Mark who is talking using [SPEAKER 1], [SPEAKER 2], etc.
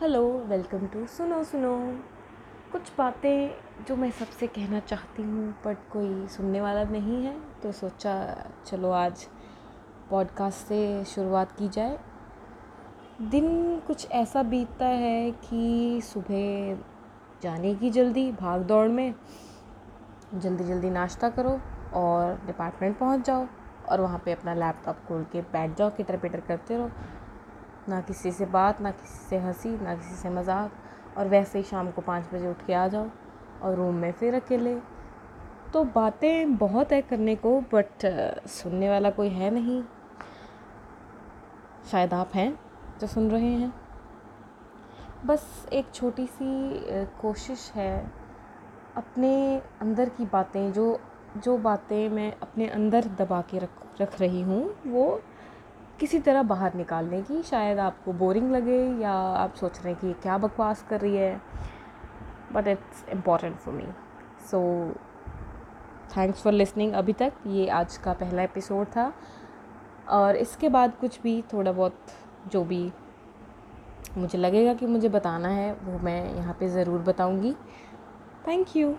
[SPEAKER 1] Hello welcome to सुनो सुनो कुछ बातें जो मैं सबसे कहना चाहती हूँ बट कोई सुनने वाला नहीं है तो सोचा चलो आज पॉडकास्ट से शुरुआत की जाए। दिन कुछ ऐसा बीतता है कि सुबह जाने की जल्दी, भाग दौड़ में। जल्दी जल्दी नाश्ता करो और डिपार्टमेंट पहुँच जाओ और वहाँ पे अपना लैपटॉप खोल के बैठ जाओ, किटर पिटर करते रहो। ना किसी से बात, ना किसी से हँसी, ना किसी से मज़ाक, और वैसे ही शाम को पाँच बजे उठ के आ जाओ और रूम में फिर अकेले। तो बातें बहुत है करने को बट सुनने वाला कोई है नहीं। शायद आप हैं जो सुन रहे हैं। बस एक छोटी सी कोशिश है अपने अंदर की बातें, जो जो बातें मैं अपने अंदर दबा के रख रख रही हूँ, वो किसी तरह बाहर निकालने की? शायद आपको बोरिंग लगे या आप सोच रहे हैं कि क्या बकवास कर रही है? But it's important for me so thanks for listening अभी तक। ये आज का पहला एपिसोड था। और इसके बाद कुछ भी, थोड़ा बहुत जो भी मुझे लगेगा कि मुझे बताना है, वो मैं यहाँ पे ज़रूर बताऊँगी। Thank you